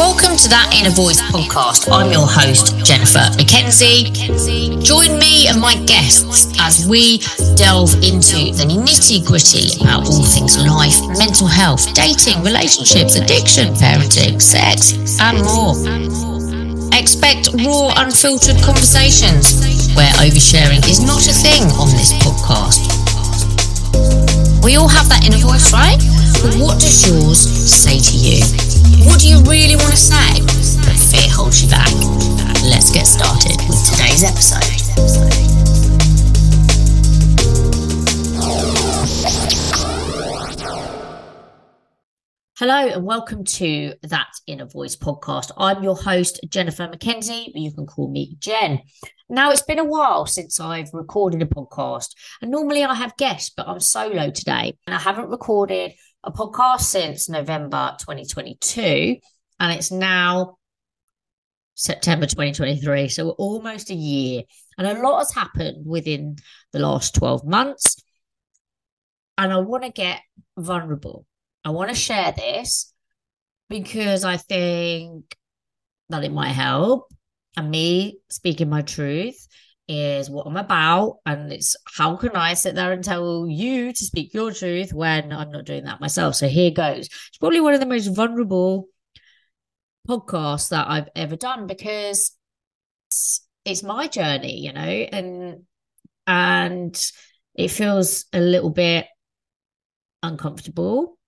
Welcome to That Inner Voice podcast. I'm your host, Jennifer McKenzie. Join me and my guests as we delve into the nitty gritty about all things life, mental health, dating, relationships, addiction, parenting, sex, and more. Expect raw, unfiltered conversations where oversharing is not a thing on this podcast. We all have that inner voice, right? What does yours say to you? What do you really want to say? But fear holds you back. Let's get started with today's episode. Hello and welcome to That Inner Voice podcast. I'm your host, Jennifer McKenzie, but you can call me Jen. Now, it's been a while since I've recorded a podcast, and normally I have guests, but I'm solo today, and I haven't recorded a podcast since November 2022, and it's now September 2023. So almost a year, and a lot has happened within the last 12 months. And I want to get vulnerable. I want to share this because I think that it might help. And me speaking my truth is what I'm about. And it's how can I sit there and tell you to speak your truth when I'm not doing that myself? So here goes. It's probably one of the most vulnerable podcasts that I've ever done because it's, it's my journey, you know, and and it feels a little bit uncomfortable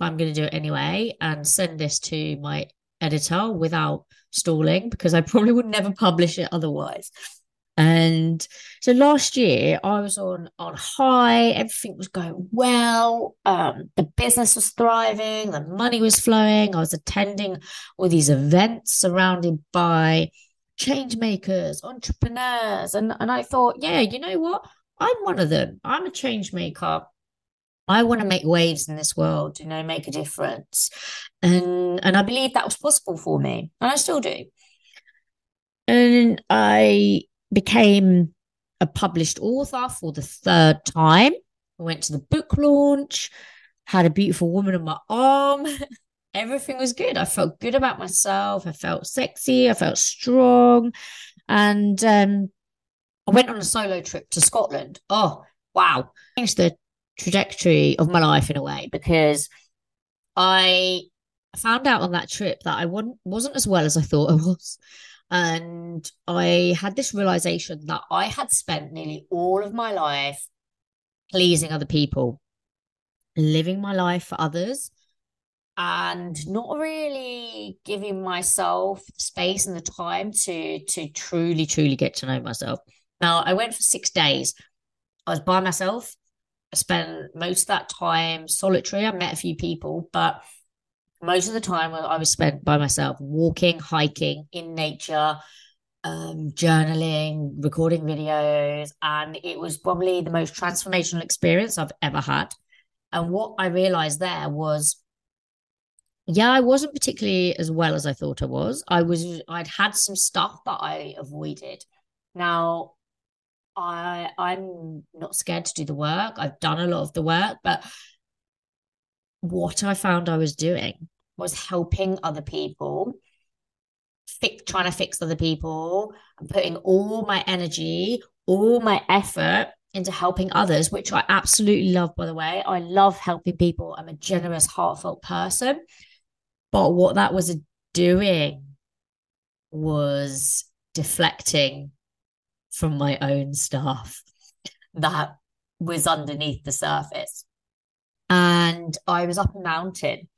but I'm going to do it anyway and send this to my editor without stalling because I probably would never publish it otherwise. And so last year I was on on high, everything was going well, um, the business was thriving, the money was flowing. I was attending all these events surrounded by change makers, entrepreneurs, and and I thought, yeah, you know what? I'm one of them. I'm a change maker. I want to make waves in this world, you know, make a difference. And and I believe that was possible for me. And I still do. And I became a published author for the third time. I went to the book launch, had a beautiful woman on my arm. Everything was good. I felt good about myself. I felt sexy. I felt strong. And um, I went on a solo trip to Scotland. Oh, wow. Changed the trajectory of my life in a way because I found out on that trip that I wasn't, wasn't as well as I thought I was. And I had this realization that I had spent nearly all of my life pleasing other people, living my life for others, and not really giving myself space and the time to to truly, truly get to know myself. Now, I went for six days. I was by myself I spent most of that time solitary. I met a few people, but most of the time I was spent by myself, walking, hiking in nature, um, journaling, recording videos, and it was probably the most transformational experience I've ever had. And what I realized there was, yeah, I wasn't particularly as well as I thought I was. I was, I'd had some stuff that I avoided. Now, I I'm not scared to do the work. I've done a lot of the work, but what I found I was doing was helping other people, fix, trying to fix other people, and putting all my energy, all my effort into helping others, which I absolutely love, by the way. I love helping people. I'm a generous, heartfelt person. But what that was doing was deflecting from my own stuff that was underneath the surface. And I was up a mountain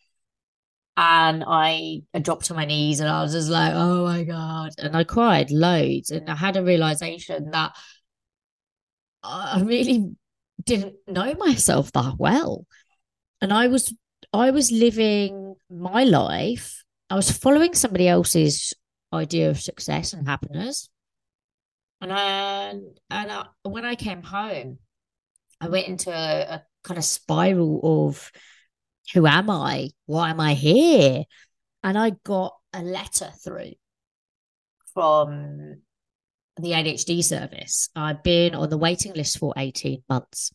and I, I dropped to my knees and I was just like, oh my God. And I cried loads. And I had a realization that I really didn't know myself that well. And I was I was living my life. I was following somebody else's idea of success and happiness. And I, and I, when I came home, I went into a kind of spiral of who am I? Why am I here? And I got a letter through from the ADHD service. I've been on the waiting list for 18 months.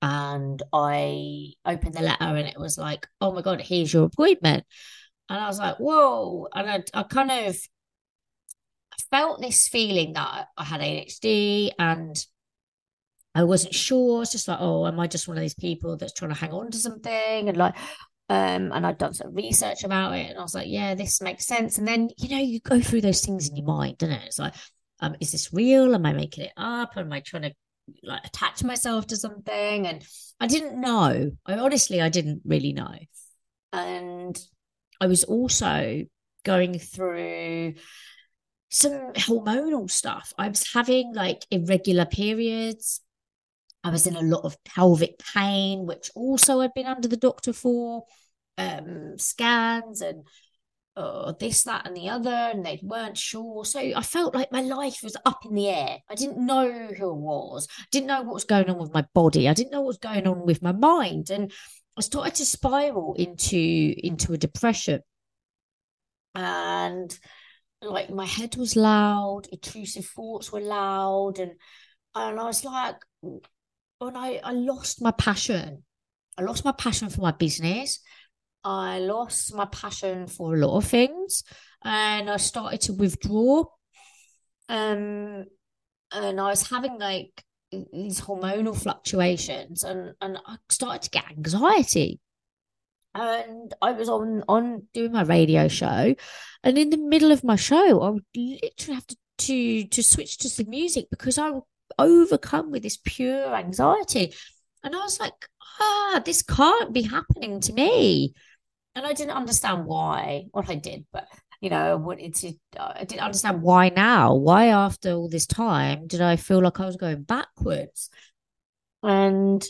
And I opened the letter and it was like, oh my God, here's your appointment. And I was like, whoa. And I, I kind of felt this feeling that I had ADHD and I wasn't sure. It's just like, oh, am I just one of these people that's trying to hang on to something? And like, um, and I'd done some research about it, and I was like, yeah, this makes sense. And then you know, you go through those things in your mind, don't it? It's like, um, is this real? Am I making it up? Am I trying to like attach myself to something? And I didn't know. I honestly, I didn't really know. And I was also going through some hormonal stuff. I was having like irregular periods. I was in a lot of pelvic pain, which also I'd been under the doctor for um, scans and uh, this, that, and the other, and they weren't sure. So I felt like my life was up in the air. I didn't know who I was. I didn't know what was going on with my body. I didn't know what was going on with my mind, and I started to spiral into into a depression. And like my head was loud, intrusive thoughts were loud, and and I was like, when I I lost my passion. I lost my passion for my business. I lost my passion for a lot of things, and I started to withdraw. Um, and I was having like these hormonal fluctuations, and and I started to get anxiety and I was on on doing my radio show, and in the middle of my show, I would literally have to to, to switch to some music because I was overcome with this pure anxiety, and I was like, ah, this can't be happening to me, and I didn't understand why. What I did, but you know, I wanted to. I didn't understand why now. Why after all this time did I feel like I was going backwards, and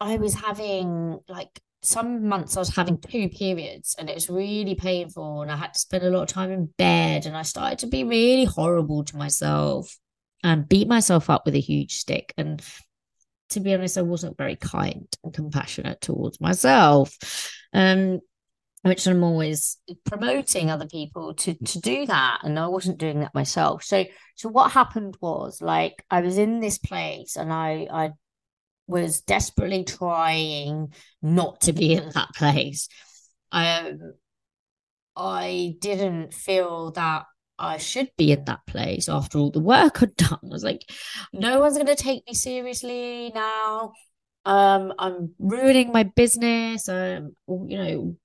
I was having like some months I was having two periods and it was really painful and I had to spend a lot of time in bed and I started to be really horrible to myself and beat myself up with a huge stick. And to be honest I wasn't very kind and compassionate towards myself um which I'm always promoting other people to to do that. And I wasn't doing that myself. So so what happened was like I was in this place and I I was desperately trying not to be in that place. Um, I didn't feel that I should be in that place after all the work I'd done. I was like, no one's going to take me seriously now. Um, I'm ruining my business. Um, you know,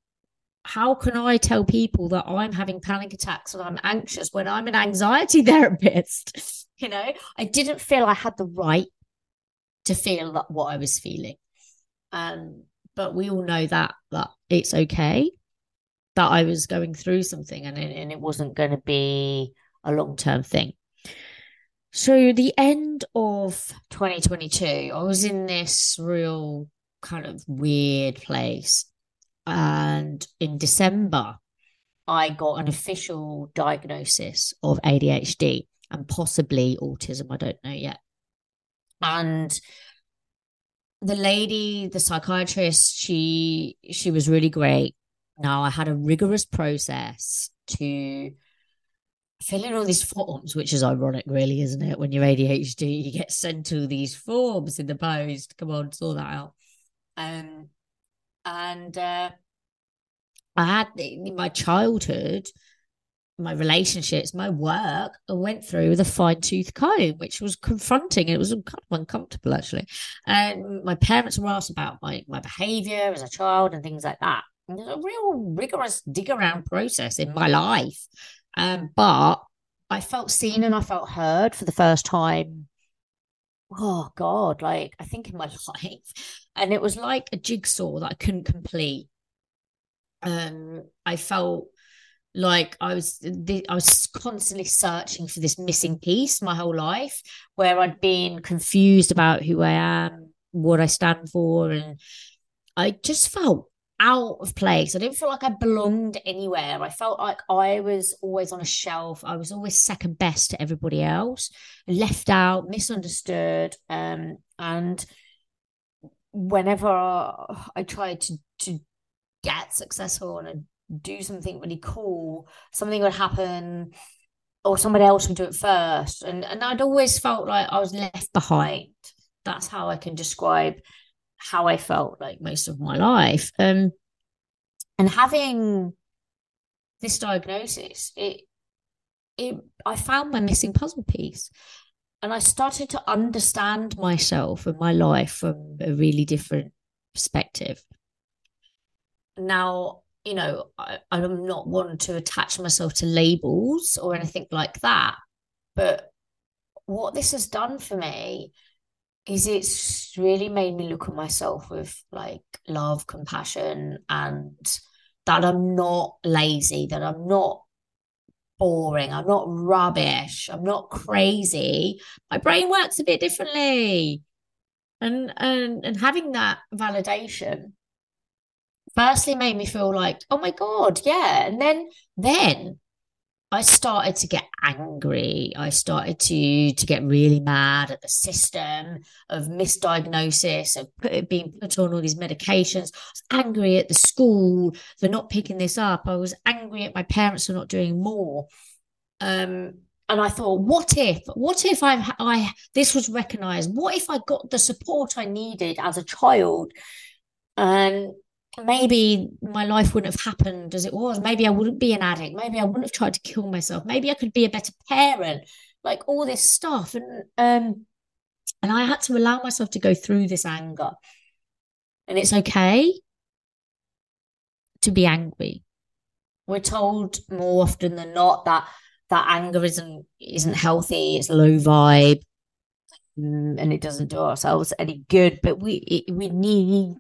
how can I tell people that I'm having panic attacks and I'm anxious when I'm an anxiety therapist? you know, I didn't feel I had the right to feel that what I was feeling. Um, but we all know that that it's okay that I was going through something and it, and it wasn't going to be a long term thing. So the end of 2022, I was in this real kind of weird place. And in December, I got an official diagnosis of ADHD and possibly autism. I don't know yet. And the lady, the psychiatrist, she she was really great. Now I had a rigorous process to fill in all these forms, which is ironic, really, isn't it? When you're ADHD, you get sent all these forms in the post. Come on, sort that out. Um, and uh, I had in my childhood my relationships, my work, I went through with a fine tooth comb, which was confronting. It was kind of uncomfortable, actually. And my parents were asked about my, my behavior as a child and things like that. A real rigorous dig around process in my life. Um, but I felt seen and I felt heard for the first time. Oh God, like I think in my life. And it was like a jigsaw that I couldn't complete. Um, I felt like I was I was constantly searching for this missing piece my whole life where I'd been confused about who I am, what I stand for and I just felt out of place. I didn't feel like I belonged anywhere. I felt like I was always on a shelf. I was always second best to everybody else, left out, misunderstood. Um, and whenever I tried to to get successful and do something really cool, something would happen or somebody else would do it first. And and I'd always felt like I was left behind. That's how I can describe how I felt like most of my life. Um and having this diagnosis, it it I found my missing puzzle piece. And I started to understand myself and my life from a really different perspective. Now, you know, I, I'm not one to attach myself to labels or anything like that. But what this has done for me is it's really made me look at myself with like love, compassion, and that I'm not lazy, that I'm not boring, I'm not rubbish, I'm not crazy. My brain works a bit differently. And and and having that validation firstly made me feel like, oh my God, yeah. And then then I started to get angry. I started to to get really mad at the system of misdiagnosis, of put, being put on all these medications. I was angry at the school for not picking this up. I was angry at my parents for not doing more. Um, and I thought, what if, what if I, I, this was recognized? What if I got the support I needed as a child? And maybe my life wouldn't have happened as it was. Maybe I wouldn't be an addict. Maybe I wouldn't have tried to kill myself. Maybe I could be a better parent. Like all this stuff, and um, and I had to allow myself to go through this anger. And it's okay to be angry. We're told more often than not that that anger isn't isn't healthy. It's low vibe. Mm, and it doesn't do ourselves any good, but we we need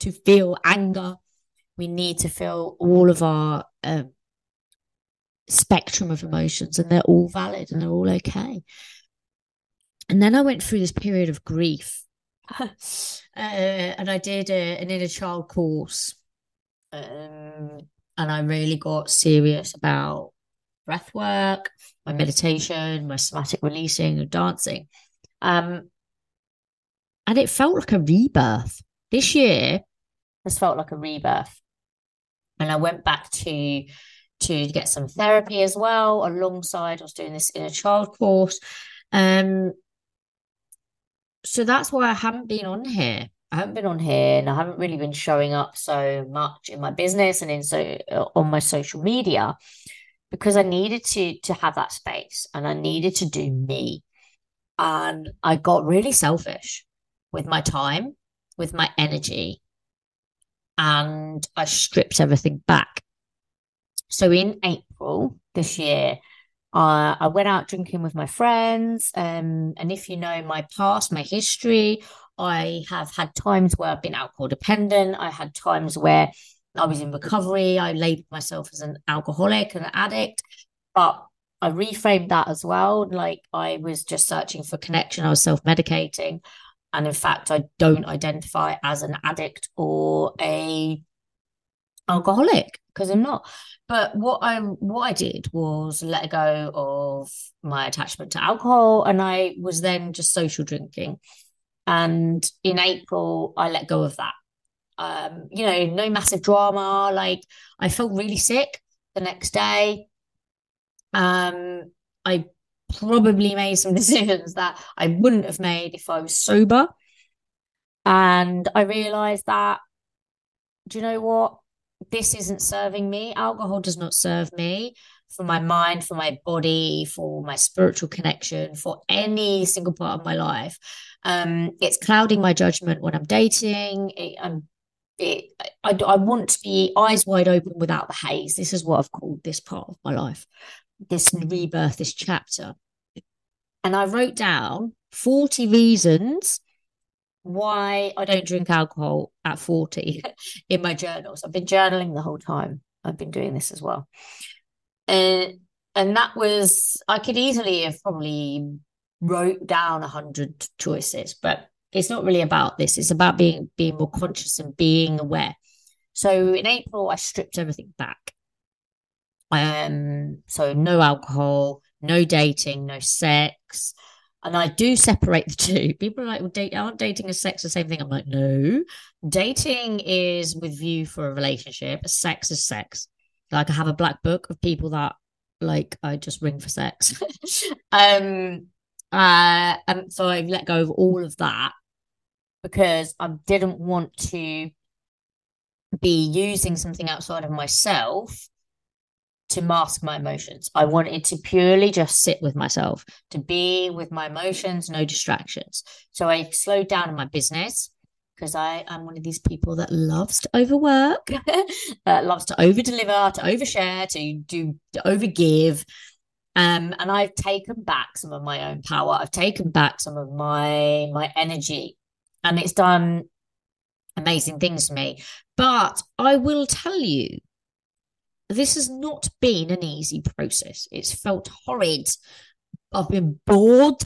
to feel anger. We need to feel all of our um, spectrum of emotions, and they're all valid and they're all okay. And then I went through this period of grief, uh, and I did a, an inner child course, um, and I really got serious about breath work, my meditation, my somatic releasing, and dancing. Um, and it felt like a rebirth. This year, has felt like a rebirth. And I went back to to get some therapy as well alongside I was doing this inner child course. Um so that's why I haven't been on here. I haven't been on here and I haven't really been showing up so much in my business and in so on my social media because I needed to to have that space and I needed to do me. And I got really selfish with my time, with my energy, and I stripped everything back. So in April this year, uh, I went out drinking with my friends. Um, and if you know my past, my history, I have had times where I've been alcohol dependent. I had times where I was in recovery. I labeled myself as an alcoholic and an addict. But I reframed that as well. Like I was just searching for connection. I was self medicating. And in fact, I don't identify as an addict or a alcoholic because I'm not. But what I what I did was let go of my attachment to alcohol, and I was then just social drinking. And in April, I let go of that. Um, you know, no massive drama. Like I felt really sick the next day. Um, I probably made some decisions that I wouldn't have made if I was sober. And I realized that, do you know what? This isn't serving me. Alcohol does not serve me for my mind, for my body, for my spiritual connection, for any single part of my life. Um, it's clouding my judgment when I'm dating. It, I'm it, I, I want to be eyes wide open without the haze. This is what I've called this part of my life, this rebirth, this chapter and I wrote down 40 reasons why I don't drink alcohol at 40 in my journals. I've been journaling the whole time. I've been doing this as well. And and that was I could easily have probably wrote down a hundred choices, but it's not really about this. It's about being being more conscious and being aware. So in April, I stripped everything back. Um, so no alcohol, no dating, no sex. And I do separate the two. People are like, well, date, aren't dating and sex the same thing? I'm like, no. Dating is with view for a relationship. Sex is sex. Like I have a black book of people that like I just ring for sex. um uh and so I've let go of all of that because I didn't want to be using something outside of myself to mask my emotions. I wanted to purely just sit with myself, to be with my emotions, no distractions. So I slowed down in my business because I am one of these people that loves to overwork, loves to over deliver, to overshare, to do to overgive. Um, and I've taken back some of my own power. I've taken back some of my my energy, and it's done amazing things to me. But I will tell you, this has not been an easy process. It's felt horrid. I've been bored.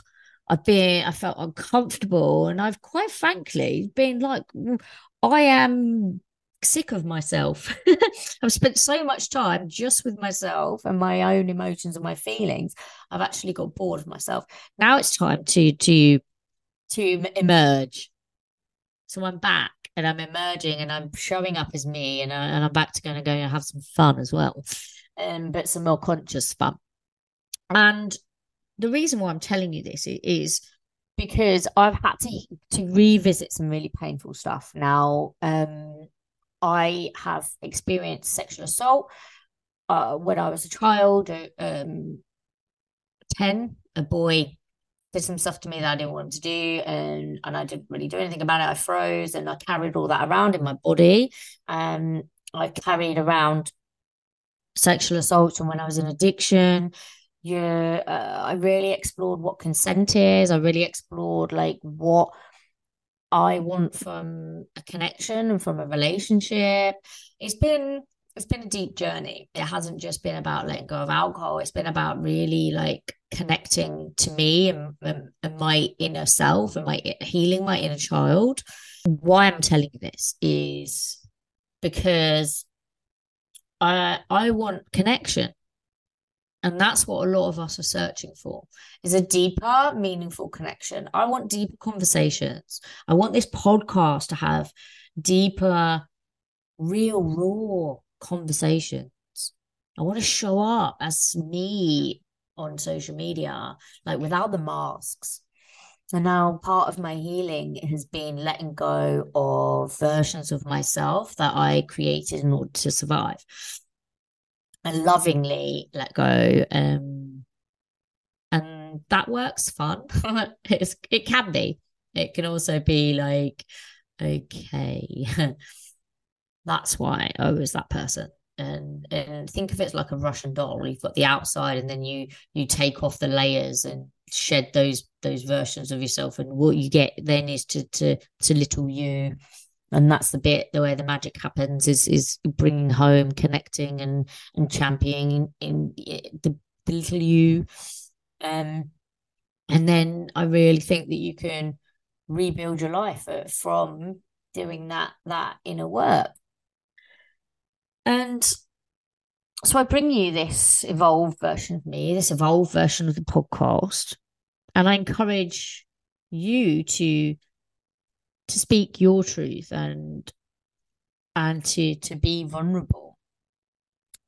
I've been, I felt uncomfortable. And I've quite frankly been like, I am sick of myself. I've spent so much time just with myself and my own emotions and my feelings. I've actually got bored of myself. Now it's time to, to, to emerge. So I'm back and I'm emerging and I'm showing up as me and, I, and I'm back to going to go and have some fun as well, um, but some more conscious fun. And the reason why I'm telling you this is because I've had to to revisit some really painful stuff. Now, um, I have experienced sexual assault uh, when I was a child. Um, ten, a boy did some stuff to me that I didn't want him to do, and and I didn't really do anything about it. I froze, and I carried all that around in my body. Um, I carried around sexual assault and when I was in addiction. Yeah, uh, I really explored what consent is. I really explored like what I want from a connection and from a relationship. It's been it's been a deep journey. It hasn't just been about letting go of alcohol. It's been about really like connecting to me and, and, and my inner self and my healing my inner child. Why I'm telling you this is because I I want connection. And that's what a lot of us are searching for is a deeper, meaningful connection. I want deeper conversations. I want this podcast to have deeper, real, raw conversations. I want to show up as me on social media, like without the masks. And now part of my healing has been letting go of versions of myself that I created in order to survive. And lovingly let go. Um, and that works fun. it's, it can be. It can also be like, okay, that's why I was that person and and think of it like a Russian doll. You've got the outside, and then you you take off the layers and shed those those versions of yourself. And what you get then is to to to little you, and that's the bit the way the magic happens is is bringing home, connecting, and and championing in, in the, the little you. Um, and then I really think that you can rebuild your life uh, from doing that that inner work and so I bring you this evolved version of me, this evolved version of the podcast, and I encourage you to to speak your truth and and to to be vulnerable.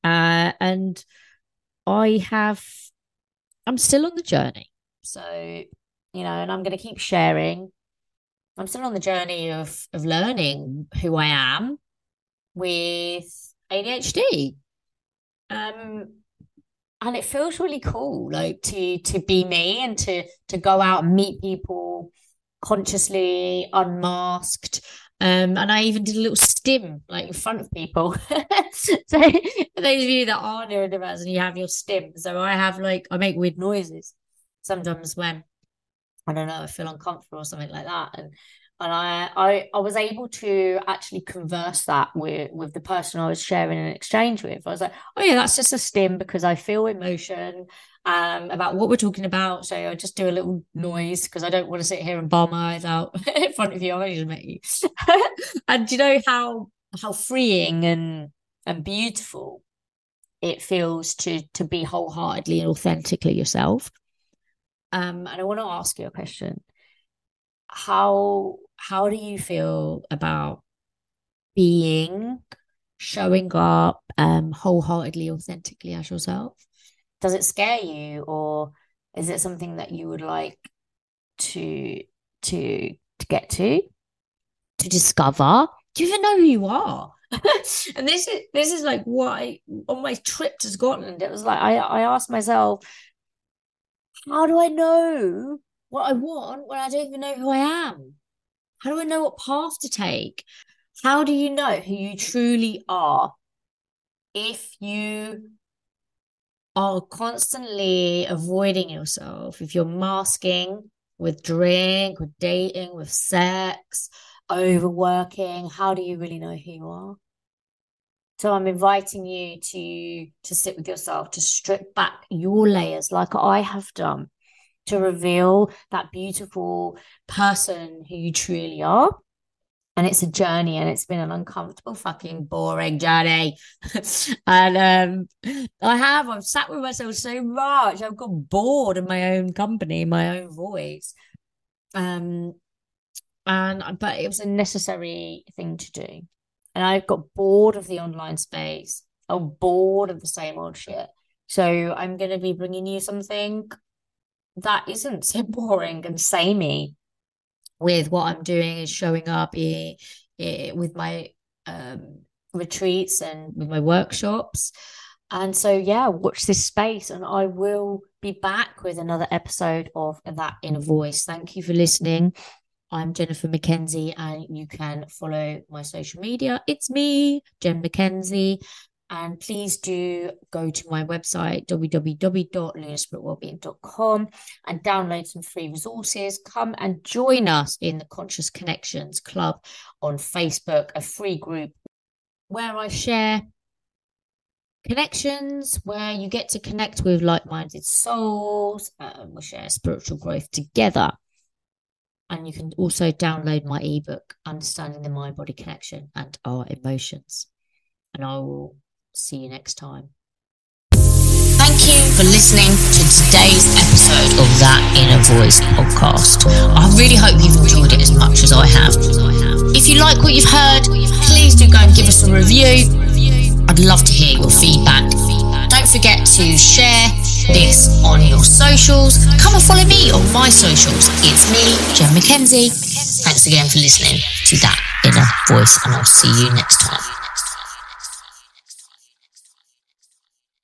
Uh, and I have, I'm still on the journey. So, you know, and I'm going to keep sharing. I'm still on the journey of of learning who I am with ADHD. Um, and it feels really cool, like to to be me and to to go out and meet people consciously, unmasked. Um, and I even did a little stim like in front of people. so for those of you that are neurodiverse and you have your stim, so I have like I make weird noises sometimes when I don't know, I feel uncomfortable or something like that. And and I, I I was able to actually converse that with with the person I was sharing an exchange with. I was like, oh yeah, that's just a stim because I feel emotion um about what we're talking about. So I just do a little noise because I don't want to sit here and bar my eyes out in front of you. I just met you. and you know how how freeing and and beautiful it feels to to be wholeheartedly and authentically yourself. Um, and I want to ask you a question how how do you feel about being showing up um wholeheartedly authentically as yourself does it scare you or is it something that you would like to to to get to to discover do you even know who you are and this is this is like I on my trip to Scotland. It was like I I asked myself, how do I know what I want when I don't even know who I am? How do I know what path to take? How do you know who you truly are if you are constantly avoiding yourself, if you're masking with drink, with dating, with sex, overworking, how do you really know who you are? So I'm inviting you to to sit with yourself, to strip back your layers like I have done, to reveal that beautiful person who you truly are. And it's a journey and it's been an uncomfortable fucking boring journey. And um i have. I've sat with myself so much. I've got bored of my own company my own voice. Um and but it was a necessary thing to do. And i got bored of the online space. I'm bored of the same old shit. So i'm going to be bringing you something that isn't so boring and samey with what I'm doing is showing up with my um, retreats and with my workshops. And so, yeah, watch this space, and I will be back with another episode of That Inner Voice. Thank you for listening. I'm Jennifer McKenzie, and you can follow my social media. It's me, Jen McKenzie. And please do go to my website, www.lunarspiritwellbeing.com, and download some free resources. Come and join us in the Conscious Connections Club on Facebook, a free group where I share connections, where you get to connect with like minded souls. and we share spiritual growth together. And you can also download my ebook, Understanding the Mind Body Connection and Our Emotions. And I will See you next time. Thank you for listening to today's episode of That Inner Voice podcast. I really hope you've enjoyed it as much as I have. If you like what you've heard, please do go and give us a review. I'd love to hear your feedback. Don't forget to share this on your socials. Come and follow me on my socials. It's me, Jen McKenzie. Thanks again for listening to That Inner Voice, and I'll see you next time.